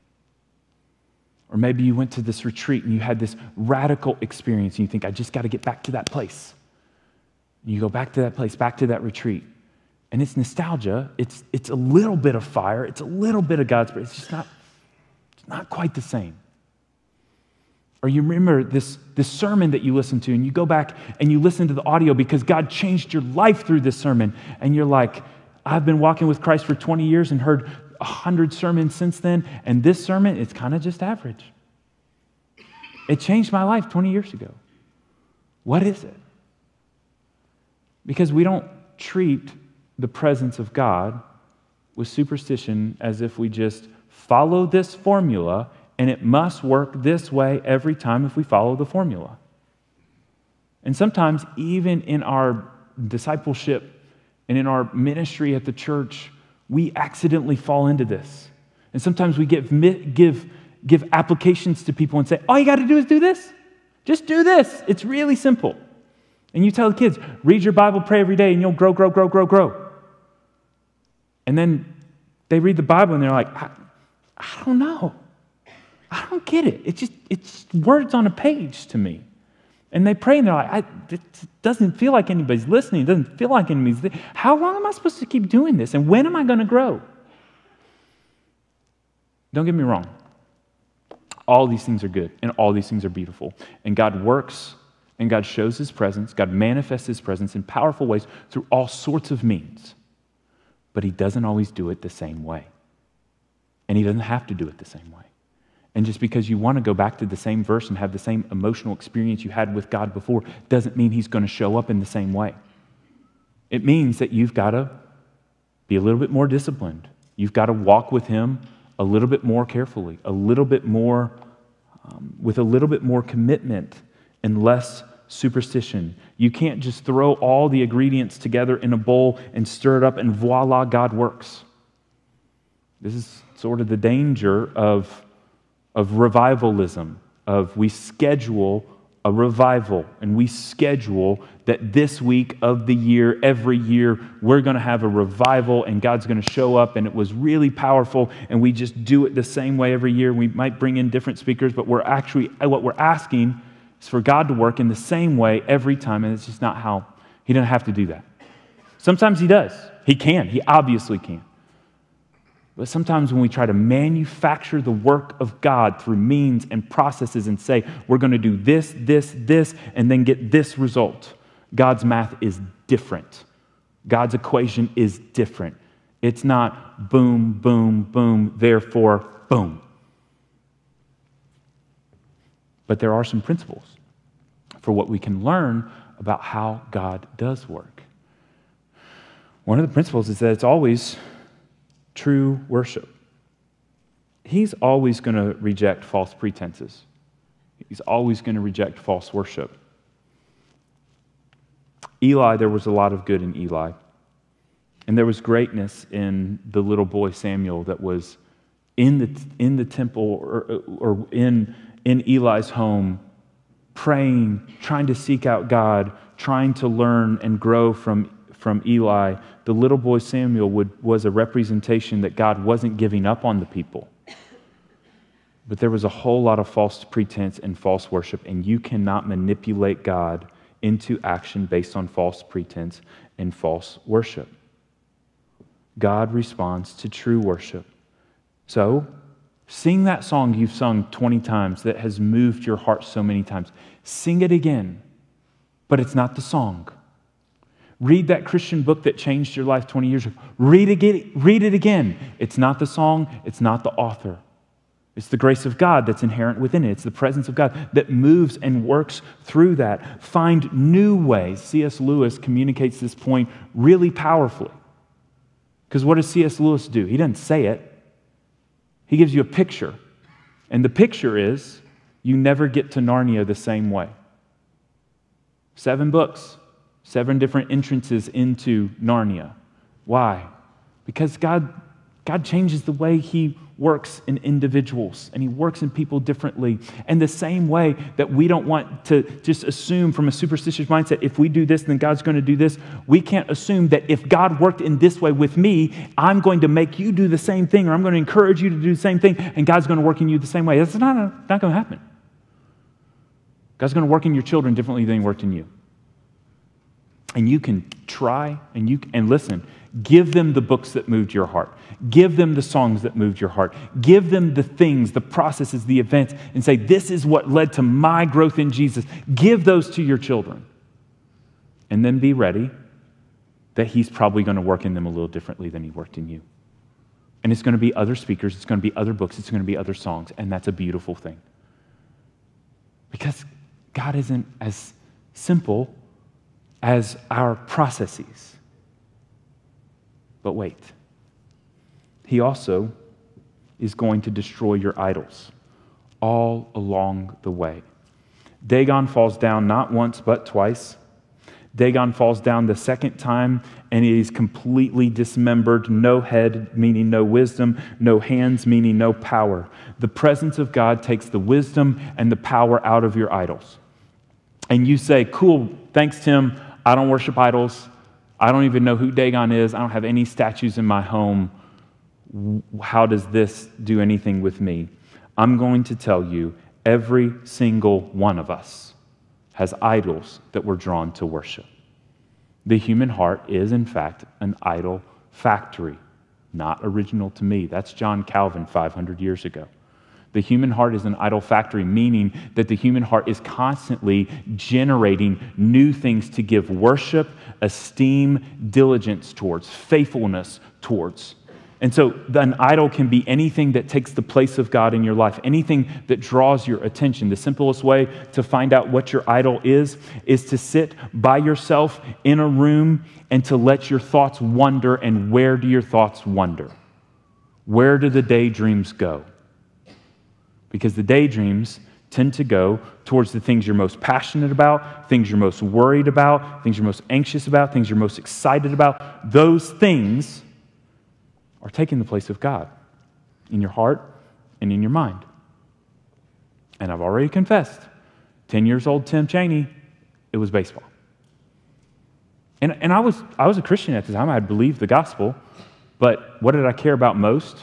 Or maybe you went to this retreat and you had this radical experience and you think, I just got to get back to that place. And you go back to that place, back to that retreat. And it's nostalgia. It's, it's a little bit of fire. It's a little bit of God's, but it's just not, it's not quite the same. Or you remember this, this sermon that you listened to, and you go back and you listen to the audio because God changed your life through this sermon. And you're like, I've been walking with Christ for 20 years and heard 100 sermons since then, and this sermon it's kind of just average. It changed my life 20 years ago. What is it? Because we don't treat the presence of God with superstition as if we just follow this formula and it must work this way every time if we follow the formula. And sometimes, even in our discipleship and in our ministry at the church, we accidentally fall into this. And sometimes we give, give, give applications to people and say, all you got to do is do this. Just do this. It's really simple. And you tell the kids, read your Bible, pray every day, and you'll grow, grow, grow, grow, grow. And then they read the Bible and they're like, I, I don't know. I don't get it. It's just it's words on a page to me. And they pray and they're like, it doesn't feel like anybody's listening. It doesn't feel like anybody's. How long am I supposed to keep doing this? And when am I going to grow? Don't get me wrong. All these things are good and all these things are beautiful. And God works and God shows his presence. God manifests his presence in powerful ways through all sorts of means. But he doesn't always do it the same way. And he doesn't have to do it the same way. And just because you want to go back to the same verse and have the same emotional experience you had with God before doesn't mean He's going to show up in the same way. It means that you've got to be a little bit more disciplined. You've got to walk with Him a little bit more carefully, a little bit more, um, with a little bit more commitment and less superstition. You can't just throw all the ingredients together in a bowl and stir it up and voila, God works. This is sort of the danger of of revivalism, of we schedule a revival and we schedule that this week of the year, every year, we're going to have a revival and God's going to show up and it was really powerful and we just do it the same way every year. We might bring in different speakers, but we're actually, uh, what we're asking is for God to work in the same way every time and it's just not how, He doesn't have to do that. Sometimes He does. He can. He obviously can. But sometimes when we try to manufacture the work of God through means and processes and say, we're going to do this, this, this, and then get this result, God's math is different. God's equation is different. It's not boom, boom, boom, therefore, boom. But there are some principles for what we can learn about how God does work. One of the principles is that it's always true worship. He's always going to reject false pretenses, he's always going to reject false worship. Eli, there was a lot of good in Eli. And there was greatness in the little boy Samuel that was in the, in the temple or, or in, in Eli's home, praying, trying to seek out God, trying to learn and grow from from Eli, the little boy Samuel would, was a representation that God wasn't giving up on the people. But there was a whole lot of false pretense and false worship, and you cannot manipulate God into action based on false pretense and false worship. God responds to true worship. So, sing that song you've sung 20 times that has moved your heart so many times. Sing it again, but it's not the song. Read that Christian book that changed your life 20 years ago. Read, again, read it again. It's not the song, it's not the author. It's the grace of God that's inherent within it. It's the presence of God that moves and works through that. Find new ways. C.S. Lewis communicates this point really powerfully. Because what does C.S. Lewis do? He doesn't say it, he gives you a picture. And the picture is you never get to Narnia the same way. Seven books, seven different entrances into Narnia. Why? Because God, God changes the way He works in individuals and he works in people differently. And the same way that we don't want to just assume from a superstitious mindset, if we do this, then God's going to do this, we can't assume that if God worked in this way with me, I'm going to make you do the same thing or I'm going to encourage you to do the same thing and God's going to work in you the same way. That's not, not going to happen. God's going to work in your children differently than he worked in you. And you can try and you and listen, give them the books that moved your heart. Give them the songs that moved your heart. Give them the things, the processes, the events, and say, This is what led to my growth in Jesus. Give those to your children. And then be ready that He's probably going to work in them a little differently than He worked in you. And it's going to be other speakers, it's going to be other books, it's going to be other songs. And that's a beautiful thing. Because God isn't as simple as our processes. But wait. He also is going to destroy your idols all along the way. Dagon falls down not once, but twice. Dagon falls down the second time and he's completely dismembered. No head, meaning no wisdom. No hands, meaning no power. The presence of God takes the wisdom and the power out of your idols. And you say, Cool, thanks, Tim. I don't worship idols. I don't even know who Dagon is. I don't have any statues in my home how does this do anything with me? I'm going to tell you every single one of us has idols that we're drawn to worship. The human heart is, in fact, an idol factory, not original to me. That's John Calvin 500 years ago. The human heart is an idol factory, meaning that the human heart is constantly generating new things to give worship, esteem, diligence towards, faithfulness towards. And so an idol can be anything that takes the place of God in your life, anything that draws your attention. The simplest way to find out what your idol is is to sit by yourself in a room and to let your thoughts wander. And where do your thoughts wander? Where do the daydreams go? Because the daydreams tend to go towards the things you're most passionate about, things you're most worried about, things you're most anxious about, things you're most excited about. Those things are taking the place of God in your heart and in your mind. And I've already confessed 10 years old Tim Cheney, it was baseball. And, and I, was, I was a Christian at the time. I had believed the gospel. But what did I care about most?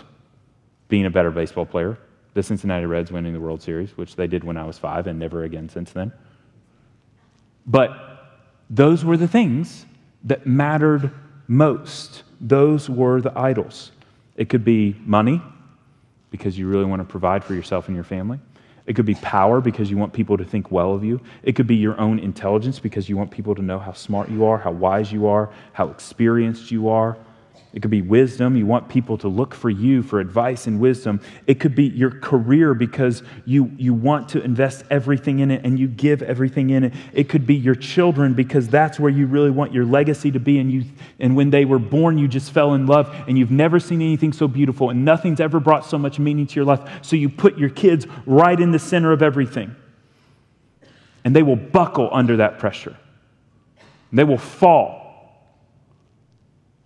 Being a better baseball player. The Cincinnati Reds winning the World Series, which they did when I was five and never again since then. But those were the things that mattered most those were the idols. It could be money, because you really want to provide for yourself and your family. It could be power because you want people to think well of you. It could be your own intelligence because you want people to know how smart you are, how wise you are, how experienced you are. It could be wisdom. You want people to look for you for advice and wisdom. It could be your career because you, you want to invest everything in it and you give everything in it. It could be your children because that's where you really want your legacy to be. And, you, and when they were born, you just fell in love and you've never seen anything so beautiful and nothing's ever brought so much meaning to your life. So you put your kids right in the center of everything. And they will buckle under that pressure, they will fall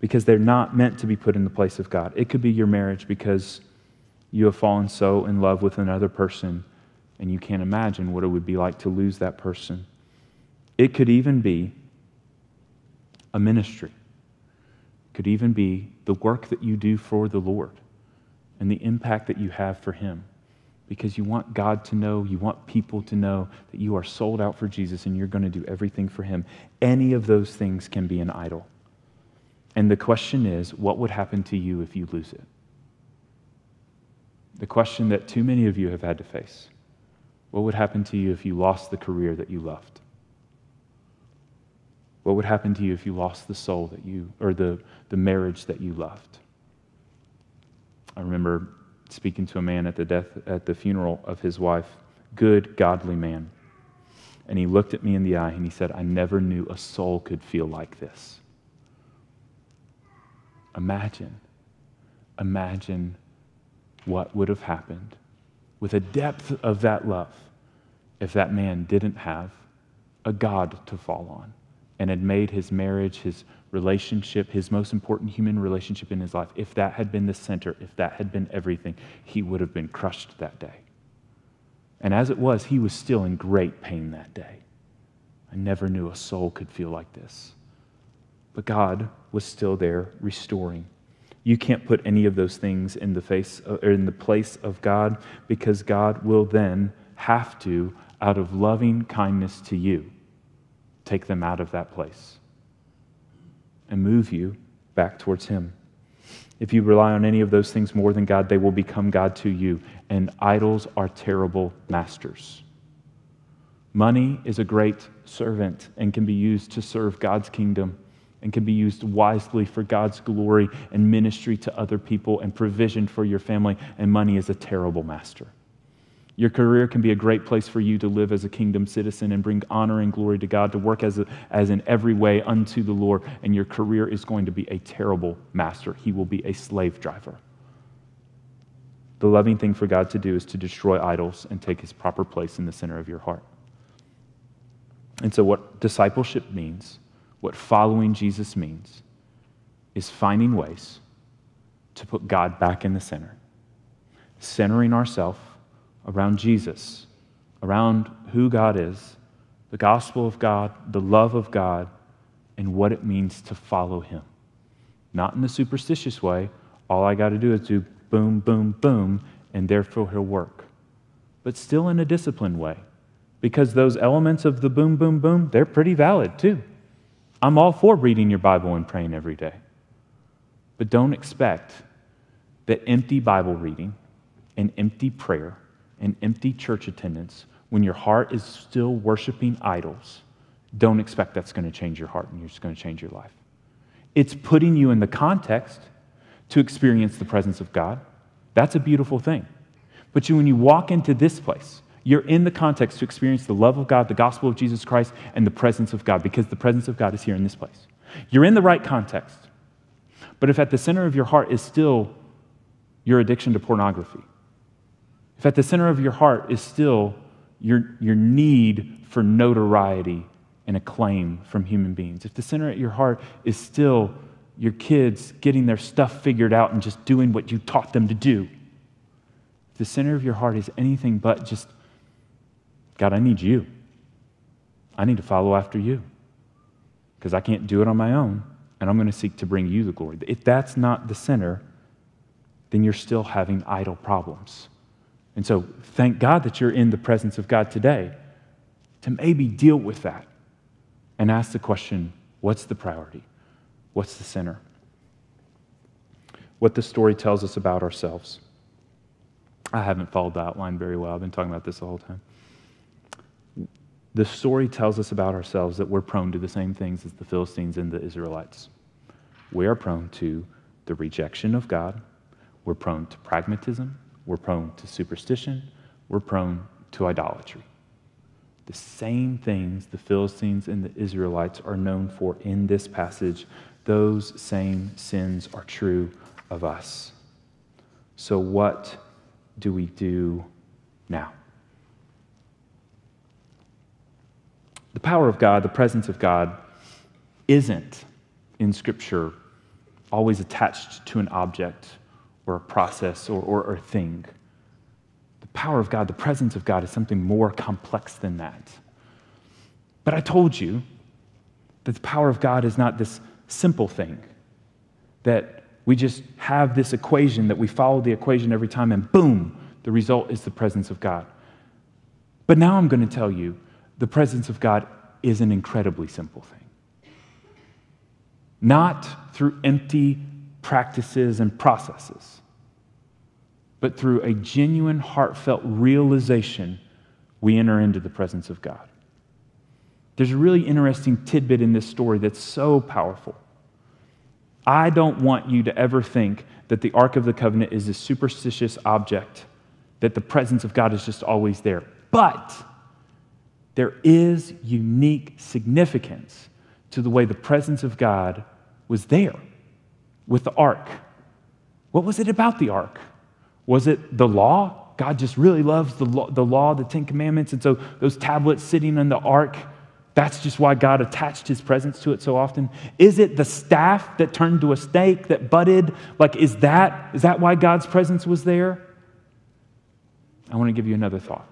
because they're not meant to be put in the place of God. It could be your marriage because you have fallen so in love with another person and you can't imagine what it would be like to lose that person. It could even be a ministry. It could even be the work that you do for the Lord and the impact that you have for Him because you want God to know, you want people to know that you are sold out for Jesus and you're going to do everything for Him. Any of those things can be an idol. And the question is, what would happen to you if you lose it? The question that too many of you have had to face. What would happen to you if you lost the career that you loved? What would happen to you if you lost the soul that you, or the, the marriage that you loved? I remember speaking to a man at the death, at the funeral of his wife, good, godly man. And he looked at me in the eye and he said, I never knew a soul could feel like this. Imagine, imagine what would have happened with a depth of that love if that man didn't have a God to fall on and had made his marriage, his relationship, his most important human relationship in his life, if that had been the center, if that had been everything, he would have been crushed that day. And as it was, he was still in great pain that day. I never knew a soul could feel like this. But God was still there restoring. You can't put any of those things in the face or in the place of God because God will then have to, out of loving kindness to you, take them out of that place and move you back towards Him. If you rely on any of those things more than God, they will become God to you. And idols are terrible masters. Money is a great servant and can be used to serve God's kingdom and can be used wisely for God's glory and ministry to other people and provision for your family. And money is a terrible master. Your career can be a great place for you to live as a kingdom citizen and bring honor and glory to God, to work as, a, as in every way unto the Lord. And your career is going to be a terrible master. He will be a slave driver. The loving thing for God to do is to destroy idols and take his proper place in the center of your heart. And so, what discipleship means, what following Jesus means, is finding ways to put God back in the center, centering ourselves around Jesus, around who God is, the gospel of God, the love of God, and what it means to follow Him. Not in a superstitious way, all I got to do is do boom, boom, boom, and therefore He'll work. But still in a disciplined way, because those elements of the boom, boom, boom, they're pretty valid too. I'm all for reading your Bible and praying every day. But don't expect that empty Bible reading and empty prayer and empty church attendance when your heart is still worshiping idols, don't expect that's going to change your heart and you're just going to change your life. It's putting you in the context to experience the presence of God. That's a beautiful thing. But you, when you walk into this place, you're in the context to experience the love of God, the gospel of Jesus Christ, and the presence of God, because the presence of God is here in this place. You're in the right context. But if at the center of your heart is still your addiction to pornography, if at the center of your heart is still your, your need for notoriety and acclaim from human beings, if the center of your heart is still your kids getting their stuff figured out and just doing what you taught them to do, if the center of your heart is anything but just, God, I need you. I need to follow after you because I can't do it on my own, and I'm going to seek to bring you the glory. If that's not the center, then you're still having idol problems. And so, thank God that you're in the presence of God today to maybe deal with that and ask the question what's the priority? What's the center? What the story tells us about ourselves. I haven't followed the outline very well. I've been talking about this the whole time. The story tells us about ourselves that we're prone to the same things as the Philistines and the Israelites. We are prone to the rejection of God, we're prone to pragmatism, we're prone to superstition, we're prone to idolatry. The same things the Philistines and the Israelites are known for in this passage, those same sins are true of us. So, what do we do now? The power of God, the presence of God, isn't in Scripture always attached to an object or a process or, or, or a thing. The power of God, the presence of God, is something more complex than that. But I told you that the power of God is not this simple thing, that we just have this equation, that we follow the equation every time, and boom, the result is the presence of God. But now I'm going to tell you the presence of God is an incredibly simple thing. Not through empty practices and processes, but through a genuine, heartfelt realization, we enter into the presence of God. There's a really interesting tidbit in this story that's so powerful. I don't want you to ever think that the Ark of the Covenant is a superstitious object, that the presence of God is just always there. But there is unique significance to the way the presence of God was there with the ark. What was it about the ark? Was it the law? God just really loves the law, the, law, the Ten Commandments. And so those tablets sitting in the ark, that's just why God attached his presence to it so often. Is it the staff that turned to a snake that budded? Like, is that, is that why God's presence was there? I want to give you another thought.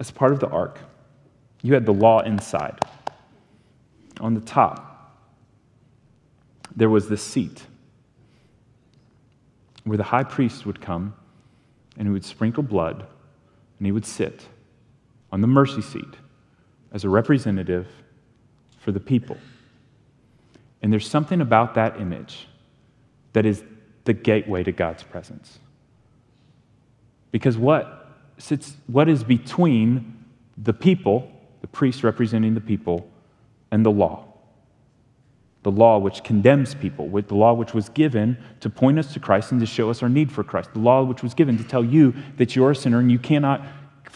As part of the ark, you had the law inside. On the top, there was this seat where the high priest would come and he would sprinkle blood and he would sit on the mercy seat as a representative for the people. And there's something about that image that is the gateway to God's presence. Because what sits what is between the people, the priest representing the people, and the law? the law which condemns people, with the law which was given to point us to Christ and to show us our need for Christ, the law which was given to tell you that you're a sinner and you cannot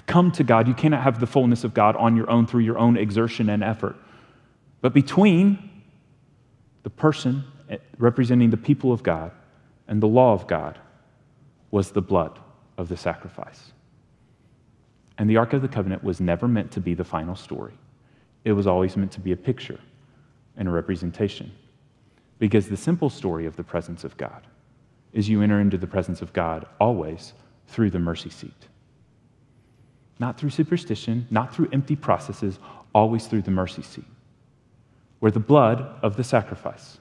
come to God, you cannot have the fullness of God on your own through your own exertion and effort. But between the person eh, representing the people of God and the law of God was the blood of the sacrifice. And the Ark of the Covenant was never meant to be the final story, it was always meant to be a picture and a representation. Because the simple story of the presence of God is you enter into the presence of God always through the mercy seat. Not through superstition, not through empty processes, always through the mercy seat, where the blood of the sacrifice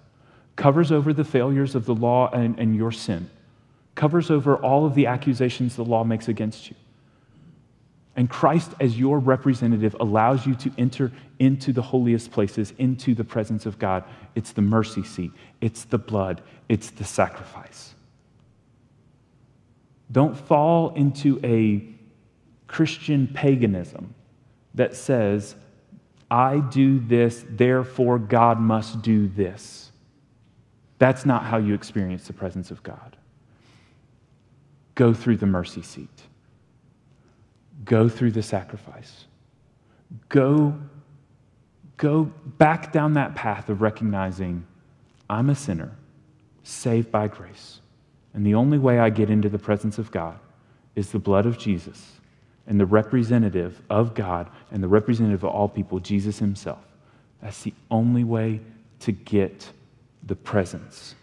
covers over the failures of the law and, and your sin, covers over all of the accusations the law makes against you and Christ, as your representative, allows you to enter into the holiest places, into the presence of God. It's the mercy seat, it's the blood, it's the sacrifice. Don't fall into a Christian paganism that says, I do this, therefore God must do this. That's not how you experience the presence of God. Go through the mercy seat. Go through the sacrifice. Go, go back down that path of recognizing I'm a sinner, saved by grace. And the only way I get into the presence of God is the blood of Jesus and the representative of God and the representative of all people, Jesus Himself. That's the only way to get the presence.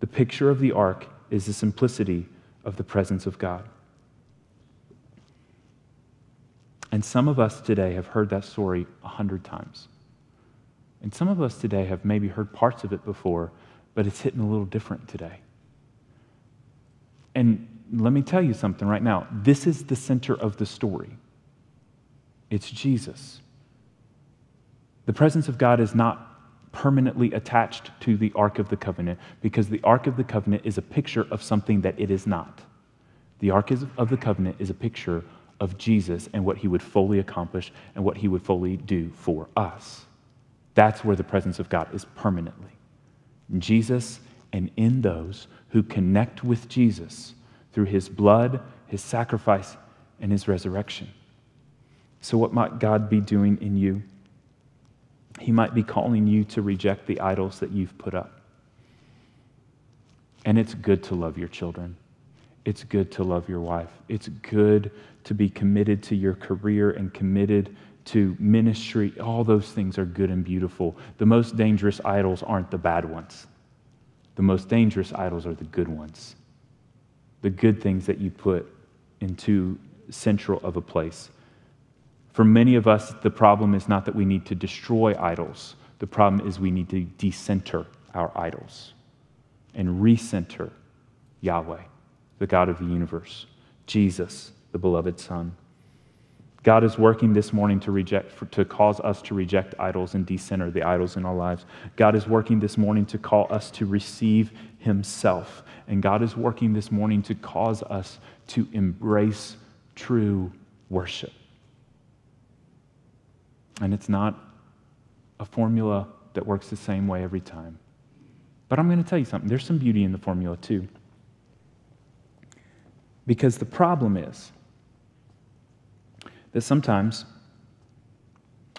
The picture of the ark is the simplicity of the presence of God. And some of us today have heard that story a hundred times. And some of us today have maybe heard parts of it before, but it's hitting a little different today. And let me tell you something right now. This is the center of the story it's Jesus. The presence of God is not permanently attached to the Ark of the Covenant because the Ark of the Covenant is a picture of something that it is not. The Ark of the Covenant is a picture of Jesus and what he would fully accomplish and what he would fully do for us. That's where the presence of God is permanently. In Jesus and in those who connect with Jesus through his blood, his sacrifice, and his resurrection. So, what might God be doing in you? He might be calling you to reject the idols that you've put up. And it's good to love your children. It's good to love your wife. It's good to be committed to your career and committed to ministry. All those things are good and beautiful. The most dangerous idols aren't the bad ones, the most dangerous idols are the good ones. The good things that you put into central of a place. For many of us, the problem is not that we need to destroy idols. The problem is we need to decenter our idols and recenter Yahweh, the God of the universe, Jesus, the beloved Son. God is working this morning to reject, to cause us to reject idols and decenter the idols in our lives. God is working this morning to call us to receive Himself. And God is working this morning to cause us to embrace true worship. And it's not a formula that works the same way every time. But I'm going to tell you something there's some beauty in the formula too. Because the problem is that sometimes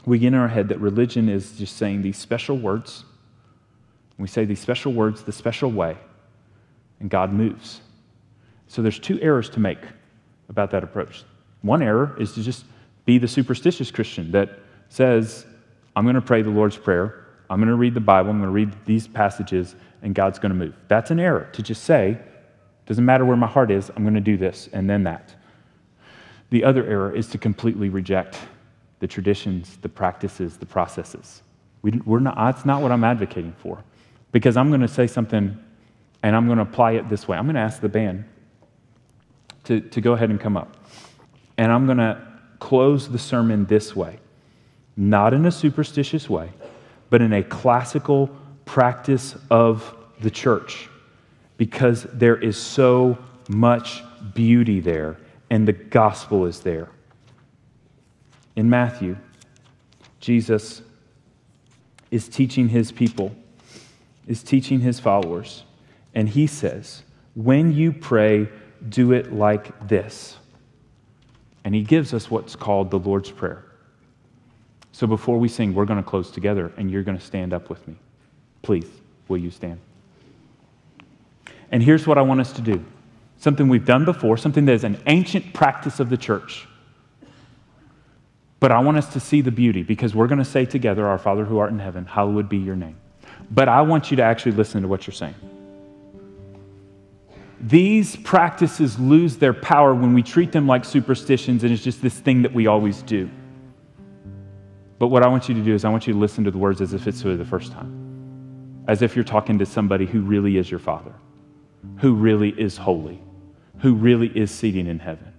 we get in our head that religion is just saying these special words. We say these special words the special way, and God moves. So there's two errors to make about that approach. One error is to just be the superstitious Christian that says, I'm going to pray the Lord's Prayer, I'm going to read the Bible, I'm going to read these passages, and God's going to move. That's an error to just say, doesn't matter where my heart is, I'm going to do this and then that. The other error is to completely reject the traditions, the practices, the processes. We, are not, that's not what I'm advocating for. Because I'm going to say something and I'm going to apply it this way. I'm going to ask the band to, to go ahead and come up. And I'm going to close the sermon this way not in a superstitious way, but in a classical practice of the church, because there is so much beauty there and the gospel is there. In Matthew, Jesus is teaching his people, is teaching his followers, and he says, When you pray, do it like this. And he gives us what's called the Lord's Prayer. So before we sing, we're going to close together, and you're going to stand up with me. Please, will you stand? And here's what I want us to do something we've done before, something that is an ancient practice of the church. But I want us to see the beauty because we're going to say together, Our Father who art in heaven, hallowed be your name. But I want you to actually listen to what you're saying. These practices lose their power when we treat them like superstitions and it's just this thing that we always do. But what I want you to do is, I want you to listen to the words as if it's the first time, as if you're talking to somebody who really is your Father, who really is holy, who really is seated in heaven.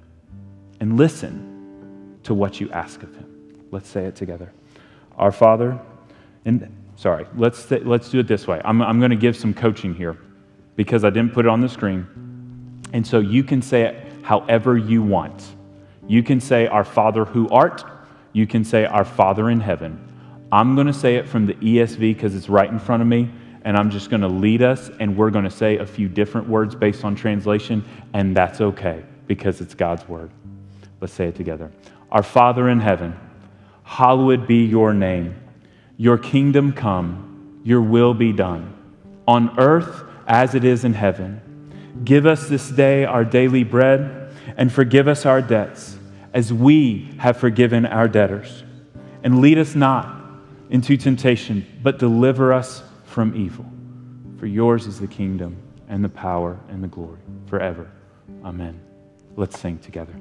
And listen to what you ask of him. Let's say it together. Our Father, and sorry, let's, say, let's do it this way. I'm, I'm going to give some coaching here because I didn't put it on the screen. And so you can say it however you want. You can say, Our Father who art. You can say, Our Father in heaven. I'm going to say it from the ESV because it's right in front of me, and I'm just going to lead us, and we're going to say a few different words based on translation, and that's okay because it's God's word. Let's say it together. Our Father in heaven, hallowed be your name. Your kingdom come, your will be done, on earth as it is in heaven. Give us this day our daily bread, and forgive us our debts, as we have forgiven our debtors. And lead us not into temptation, but deliver us from evil. For yours is the kingdom, and the power, and the glory, forever. Amen. Let's sing together.